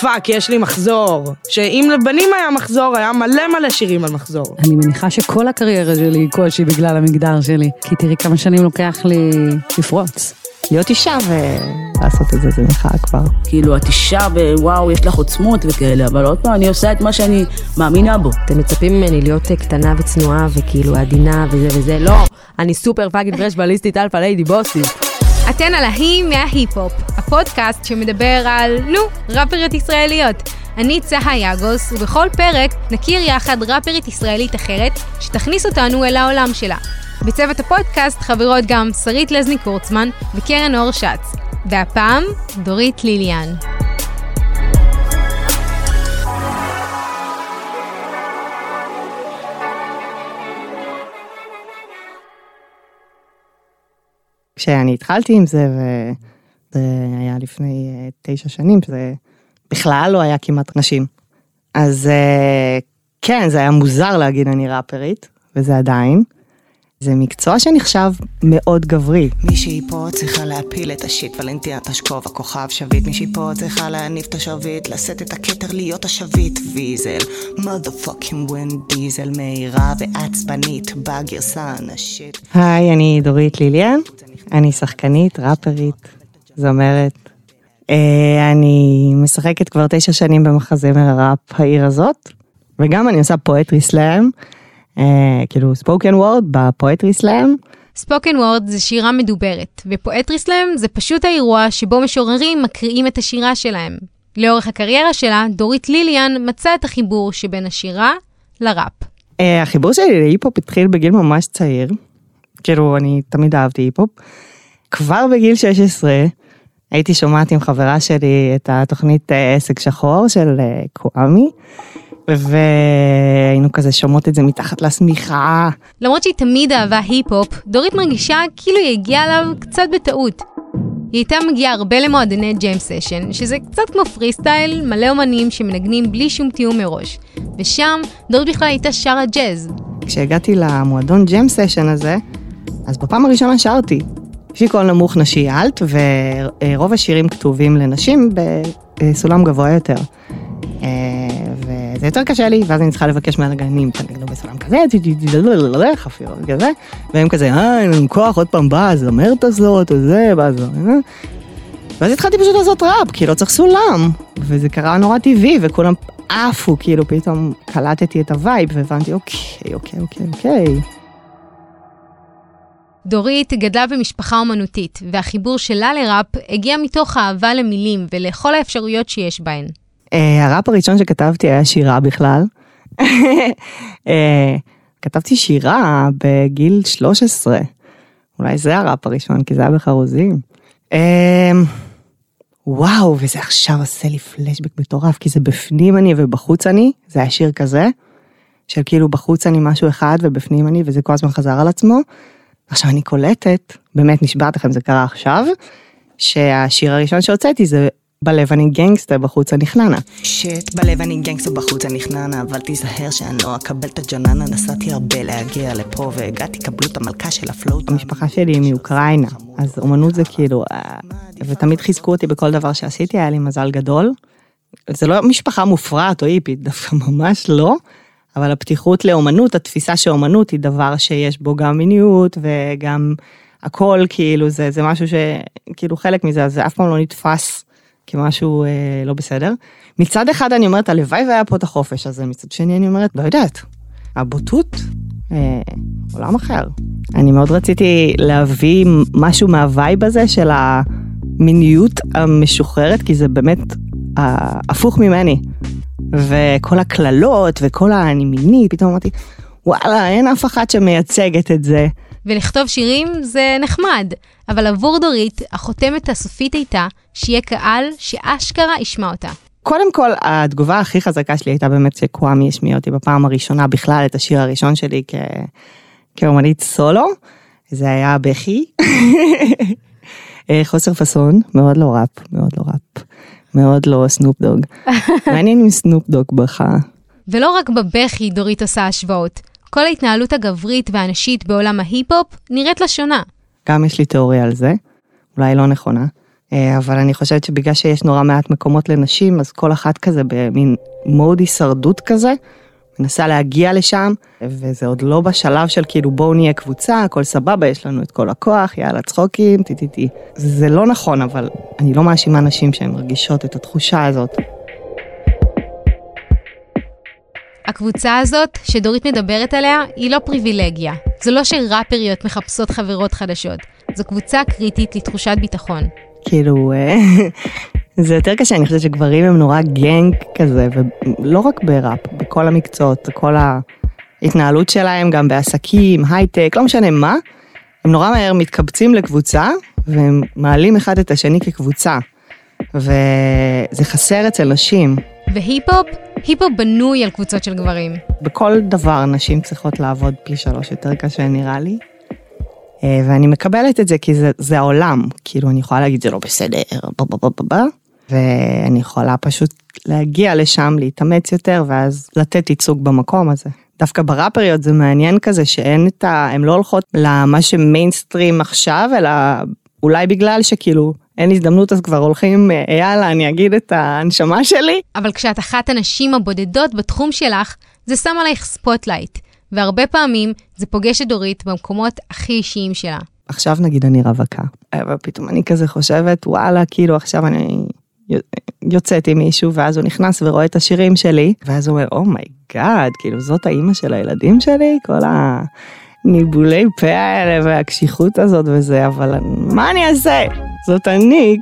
fuck, יש לי מחזור. שאם לבנים היה מחזור, היה מלא מלא שירים על מחזור. אני מניחה שכל הקריירה שלי היא כלשהי בגלל המגדר שלי. כי תראי כמה שנים לוקח לי לפרוץ. להיות אישה ולעשות את זה, זה מחאה כבר. כאילו, את אישה ווואו, יש לך עוצמות וכאלה, אבל עוד פעם, אני עושה את מה שאני מאמינה בו. אתם מצפים ממני להיות קטנה וצנועה וכאילו עדינה וזה וזה, לא, אני סופר fucking fresh בליסטית alpha lady בוסית. אתן על ההיא מההיפ-הופ, הפודקאסט שמדבר על, נו, ראפריות ישראליות. אני צחה יגוס, ובכל פרק נכיר יחד ראפרית ישראלית אחרת, שתכניס אותנו אל העולם שלה. בצוות הפודקאסט חברות גם שרית לזני קורצמן וקרן אור שץ. והפעם, דורית ליליאן. כשאני התחלתי עם זה, וזה היה לפני אה, תשע שנים, זה בכלל לא היה כמעט נשים. אז אה, כן, זה היה מוזר להגיד אני ראפרית, וזה עדיין. זה מקצוע שנחשב מאוד גברי. מישהי פה צריכה להפיל את השיט, ולנטיה תשקוב הכוכב שביט. מישהי פה צריכה להניף את השרביט, לשאת את הכתר להיות השביט. ויזל, motherfucking ווין דיזל, מהירה ועצבנית, בגרסה הנשית. היי, אני דורית ליליאן, אני שחקנית, ראפרית, זמרת. אה, אני משחקת כבר תשע שנים במחזמר הראפ העיר הזאת, וגם אני עושה poetry slam. אה, כאילו spoken word ב poetry slam. spoken word זה שירה מדוברת, ו poetry slam זה פשוט האירוע שבו משוררים מקריאים את השירה שלהם. לאורך הקריירה שלה, דורית ליליאן מצאה את החיבור שבין השירה לראפ. אה, החיבור שלי להיפ-הופ התחיל בגיל ממש צעיר. כאילו, אני תמיד אהבתי היפ-הופ. כבר בגיל 16 הייתי שומעת עם חברה שלי את התוכנית אה, עסק שחור של קוואמי. והיינו כזה שומעות את זה מתחת לשמיכה. למרות שהיא תמיד אהבה היפ-הופ, דורית מרגישה כאילו היא הגיעה אליו קצת בטעות. היא הייתה מגיעה הרבה למועדוני jam session, שזה קצת כמו פרי סטייל, מלא אומנים שמנגנים בלי שום תיאום מראש. ושם דורית בכלל הייתה שרה ג'אז. כשהגעתי למועדון jam session הזה, אז בפעם הראשונה שרתי. יש לי קול נמוך נשי אלט, ורוב השירים כתובים לנשים בסולם גבוה יותר. אה, וזה יותר קשה לי, ואז אני צריכה לבקש מהנגנים, תנגנו בסולם כזה, חפירות כזה, והם כזה, אה, אין לנו כוח, עוד פעם באה הזמרת הזאת, או זה, ואז... ואז התחלתי פשוט לעשות ראפ, כי לא צריך סולם, וזה קרה נורא טבעי, וכולם עפו, כאילו פתאום קלטתי את ה vibe, והבנתי, אוקיי, אוקיי, אוקיי, אוקיי. דורית גדלה במשפחה אומנותית, והחיבור שלה לראפ הגיע מתוך אהבה למילים ולכל האפשרויות שיש בהן. אה, הראפ הראשון שכתבתי היה שירה בכלל. אה, כתבתי שירה בגיל 13. אולי זה הראפ הראשון, כי זה היה בחרוזים. אה, וואו, וזה עכשיו עושה לי פלשבק מטורף, כי זה בפנים אני ובחוץ אני, זה היה שיר כזה, של כאילו בחוץ אני משהו אחד ובפנים אני, וזה כל הזמן חזר על עצמו. עכשיו אני קולטת, באמת נשבעת לכם, זה קרה עכשיו, שהשיר הראשון שהוצאתי זה בלב אני גנגסטר, בחוץ אני חננה. shit, בלב אני גנגסטר, בחוץ אני חננה, אבל תיזהר שאני לא אקבל את הג'ננה, נסעתי הרבה להגיע לפה, והגעתי, קבלו את המלכה של ה flow. המשפחה שלי היא מאוקראינה, אז אומנות זה כאילו, אה, ותמיד חיזקו אותי בכל דבר שעשיתי, היה לי מזל גדול. זה לא משפחה מופרעת או היפית, דווקא ממש לא, אבל הפתיחות לאומנות, התפיסה שאומנות היא דבר שיש בו גם מיניות וגם הכל, כאילו, זה, זה משהו שכאילו חלק מזה, אז זה אף פעם לא נתפס. כמשהו אה, לא בסדר. מצד אחד אני אומרת, הלוואי והיה פה את החופש הזה, מצד שני אני אומרת, לא יודעת, הבוטות, אה, עולם אחר. אני מאוד רציתי להביא משהו מהווייב הזה של המיניות המשוחררת, כי זה באמת אה, הפוך ממני. וכל הקללות וכל ה"אני מיני", פתאום אמרתי, וואלה, אין אף אחת שמייצגת את זה. ולכתוב שירים זה נחמד, אבל עבור דורית, החותמת הסופית הייתה שיהיה קהל שאשכרה ישמע אותה. קודם כל, התגובה הכי חזקה שלי הייתה באמת שקוואמי השמיע אותי בפעם הראשונה בכלל את השיר הראשון שלי כ... כאומנית סולו. זה היה בכי. אה, חוסר פאסון, מאוד לא ראפ, מאוד לא ראפ. מאוד לא סנופ דוג. מעניין אם סנופ דוג בכה. ולא רק בבכי דורית עושה השוואות. כל ההתנהלות הגברית והנשית בעולם ההיפ-הופ נראית לה שונה. גם יש לי תיאוריה על זה, אולי לא נכונה, אה, אבל אני חושבת שבגלל שיש נורא מעט מקומות לנשים, אז כל אחת כזה במין מוד הישרדות כזה, מנסה להגיע לשם, וזה עוד לא בשלב של כאילו בואו נהיה קבוצה, הכל סבבה, יש לנו את כל הכוח, יאללה צחוקים, טי טי טי. זה לא נכון, אבל אני לא מאשימה נשים שהן מרגישות את התחושה הזאת. הקבוצה הזאת שדורית מדברת עליה היא לא פריבילגיה. זו לא שראפריות מחפשות חברות חדשות. זו קבוצה קריטית לתחושת ביטחון. כאילו, אה, זה יותר קשה, אני חושבת שגברים הם נורא גנג כזה, ולא רק בראפ, בכל המקצועות, כל ההתנהלות שלהם, גם בעסקים, הייטק, לא משנה מה, הם נורא מהר מתקבצים לקבוצה, והם מעלים אחד את השני כקבוצה. וזה חסר אצל נשים. והיפ-הופ? היפ-הופ בנוי על קבוצות של גברים. בכל דבר נשים צריכות לעבוד פי שלוש יותר קשה נראה לי. אה, ואני מקבלת את זה כי זה, זה העולם, כאילו אני יכולה להגיד זה לא בסדר, בבבבבבב, ואני יכולה פשוט להגיע לשם, להתאמץ יותר ואז לתת ייצוג במקום הזה. דווקא בראפריות זה מעניין כזה שאין את ה... הן לא הולכות למה שמיינסטרים עכשיו, אלא אולי בגלל שכאילו אין הזדמנות אז כבר הולכים, אה, יאללה, אני אגיד את הנשמה שלי. אבל כשאת אחת הנשים הבודדות בתחום שלך, זה שם עלייך spotlight. והרבה פעמים זה פוגש את דורית במקומות הכי אישיים שלה. עכשיו נגיד אני רווקה, אבל פתאום אני כזה חושבת, וואלה, כאילו עכשיו אני יוצאת עם מישהו, ואז הוא נכנס ורואה את השירים שלי, ואז הוא אומר, oh my god, oh כאילו זאת האימא של הילדים שלי? כל הניבולי פה האלה והקשיחות הזאת וזה, אבל מה אני אעשה? זאת אני.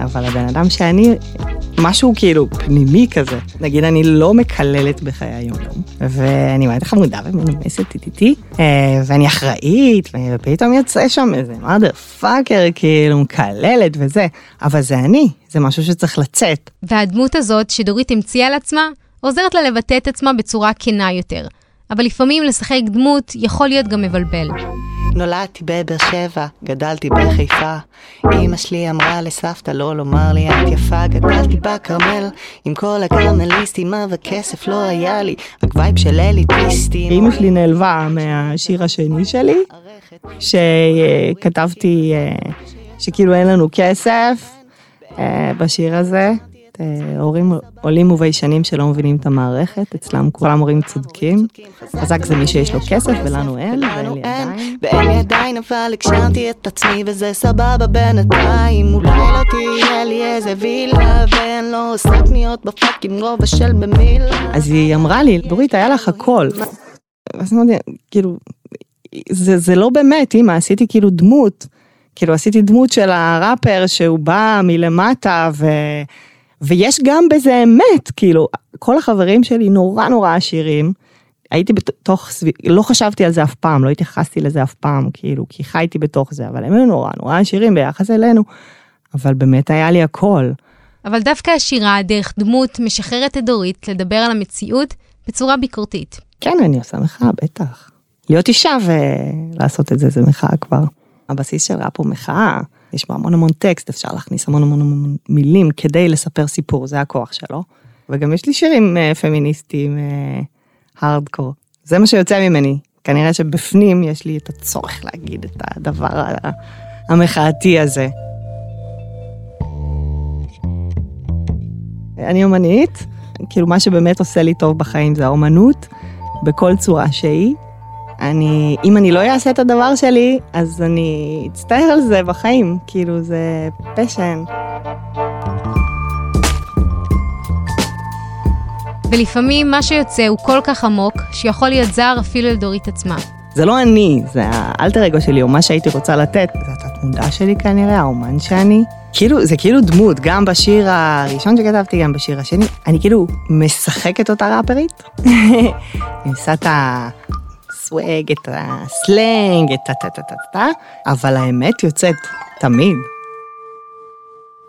אבל הבן אדם שאני משהו כאילו פנימי כזה. נגיד אני לא מקללת בחיי היום-יום, ואני מאוד חמודה ומנומסת איתי, אה, ואני אחראית, ופתאום יוצא שם איזה mother fucker כאילו מקללת וזה, אבל זה אני, זה משהו שצריך לצאת. והדמות הזאת שדורית המציאה על עצמה, עוזרת לה לבטא את עצמה בצורה כנה יותר. אבל לפעמים לשחק דמות יכול להיות גם מבלבל. נולדתי בבאר שבע, גדלתי בחיפה. אמא שלי אמרה לסבתא לא לומר לי את יפה, גדלתי בכרמל, עם כל הכרמליסטים, אבל כסף לא היה לי, רק וייב של אליטיסטים. אמא שלי נעלבה מהשיר השני שלי, שכתבתי אה, שכאילו אין לנו כסף אה, בשיר הזה. אה, הורים עולים וביישנים שלא מבינים את המערכת, אצלם כולם הורים צודקים. חזק זה מי שיש לו כסף ולנו אין, ואין לי עדיין. ואין לי עדיין, אבל הגשמתי את עצמי וזה סבבה בינתיים. אולי לא תהיה לי איזה וילה, ואין לו עושה קניות בפאקינג רובע של במילה. אז היא אמרה לי, דורית, היה לך הכל. אז אמרתי, כאילו, זה, זה לא באמת, אמא, עשיתי כאילו דמות. כאילו עשיתי דמות של הראפר שהוא בא מלמטה ו... ויש גם בזה אמת, כאילו, כל החברים שלי נורא נורא עשירים. הייתי בתוך סביב, לא חשבתי על זה אף פעם, לא התייחסתי לזה אף פעם, כאילו, כי חייתי בתוך זה, אבל הם היו נורא נורא עשירים ביחס אלינו, אבל באמת היה לי הכל. אבל דווקא השירה, דרך דמות, משחררת את דורית לדבר על המציאות בצורה ביקורתית. כן, אני עושה מחאה, בטח. להיות אישה ולעשות את זה, זה מחאה כבר. הבסיס של ראפ הוא מחאה. יש בו המון המון טקסט, אפשר להכניס המון המון המון מילים כדי לספר סיפור, זה הכוח שלו. וגם יש לי שירים uh, פמיניסטיים הארדקור. Uh, זה מה שיוצא ממני. כנראה שבפנים יש לי את הצורך להגיד את הדבר המחאתי הזה. אני אומנית, כאילו מה שבאמת עושה לי טוב בחיים זה האומנות, בכל צורה שהיא. אני, אם אני לא אעשה את הדבר שלי, אז אני אצטער על זה בחיים, כאילו זה פשן. ולפעמים מה שיוצא הוא כל כך עמוק, שיכול להיות זר אפילו לדורית עצמה. זה לא אני, זה האלטר אגו שלי, או מה שהייתי רוצה לתת. זה התת-מודע שלי כנראה, האומן שאני. כאילו, זה כאילו דמות, גם בשיר הראשון שכתבתי, גם בשיר השני. אני כאילו משחקת אותה ראפרית. אני עושה את ה... הסוואג, את הסלנג, את טה-טה-טה-טה, אבל האמת יוצאת תמיד.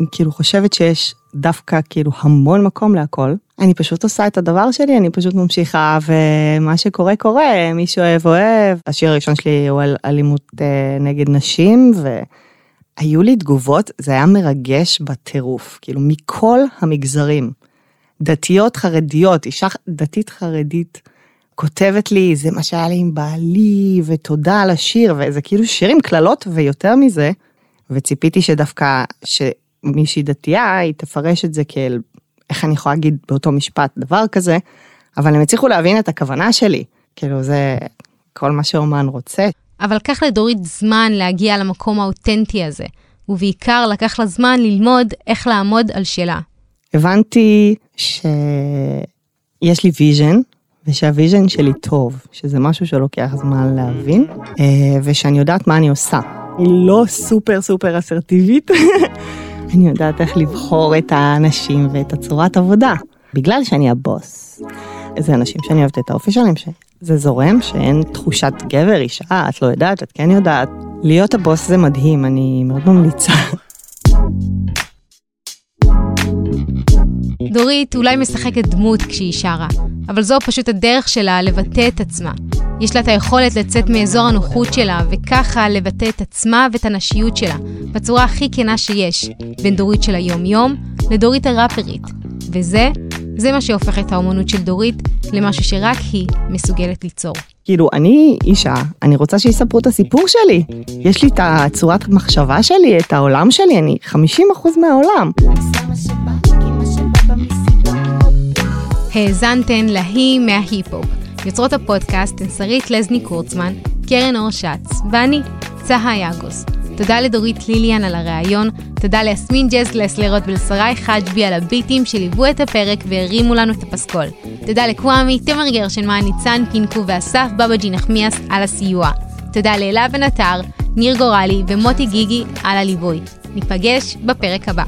אני כאילו חושבת שיש דווקא כאילו המון מקום להכל. אני פשוט עושה את הדבר שלי, אני פשוט ממשיכה, ומה שקורה קורה, מי שאוהב אוהב. השיר הראשון שלי הוא על אלימות אה, נגד נשים, והיו לי תגובות, זה היה מרגש בטירוף, כאילו מכל המגזרים. דתיות חרדיות, אישה דתית חרדית. כותבת לי, זה מה שהיה לי עם בעלי, ותודה על השיר, וזה כאילו שיר עם קללות ויותר מזה, וציפיתי שדווקא, שמישהי דתייה, היא תפרש את זה כאל, איך אני יכולה להגיד באותו משפט דבר כזה, אבל הם הצליחו להבין את הכוונה שלי, כאילו זה כל מה שאומן רוצה. אבל לקח לדורית זמן להגיע למקום האותנטי הזה, ובעיקר לקח לה זמן ללמוד איך לעמוד על שלה. הבנתי שיש לי vision, ושה vision שלי טוב, שזה משהו שלוקח זמן להבין, אה, ושאני יודעת מה אני עושה. היא לא סופר סופר אסרטיבית, אני יודעת איך לבחור את האנשים ואת הצורת עבודה, בגלל שאני הבוס. איזה אנשים שאני אוהבת את האופי שלהם, שזה זורם, שאין תחושת גבר, אישה, את לא יודעת, את כן יודעת. להיות הבוס זה מדהים, אני מאוד ממליצה. דורית אולי משחקת דמות כשהיא שרה, אבל זו פשוט הדרך שלה לבטא את עצמה. יש לה את היכולת לצאת מאזור הנוחות שלה, וככה לבטא את עצמה ואת הנשיות שלה, בצורה הכי כנה שיש, בין דורית של היום-יום לדורית הראפרית. וזה, זה מה שהופך את האומנות של דורית למשהו שרק היא מסוגלת ליצור. כאילו, אני אישה, אני רוצה שיספרו את הסיפור שלי. יש לי את הצורת מחשבה שלי, את העולם שלי, אני 50% מהעולם. האזנתן להיא מההיפ-הופ. יוצרות הפודקאסט הן שרית לזני קורצמן, קרן אור שץ, ואני, צהה יאגוס. תודה לדורית ליליאן על הראיון, תודה ליסמין ג'ז לסלרות ולשרי חג'בי על הביטים שליוו את הפרק והרימו לנו את הפסקול. תודה לקוואמי, תמר גרשנמן, ניצן פינקו ואסף בבג'י נחמיאס על הסיוע. תודה לאלה בן עטר, ניר גורלי ומוטי גיגי על הליווי. ניפגש בפרק הבא.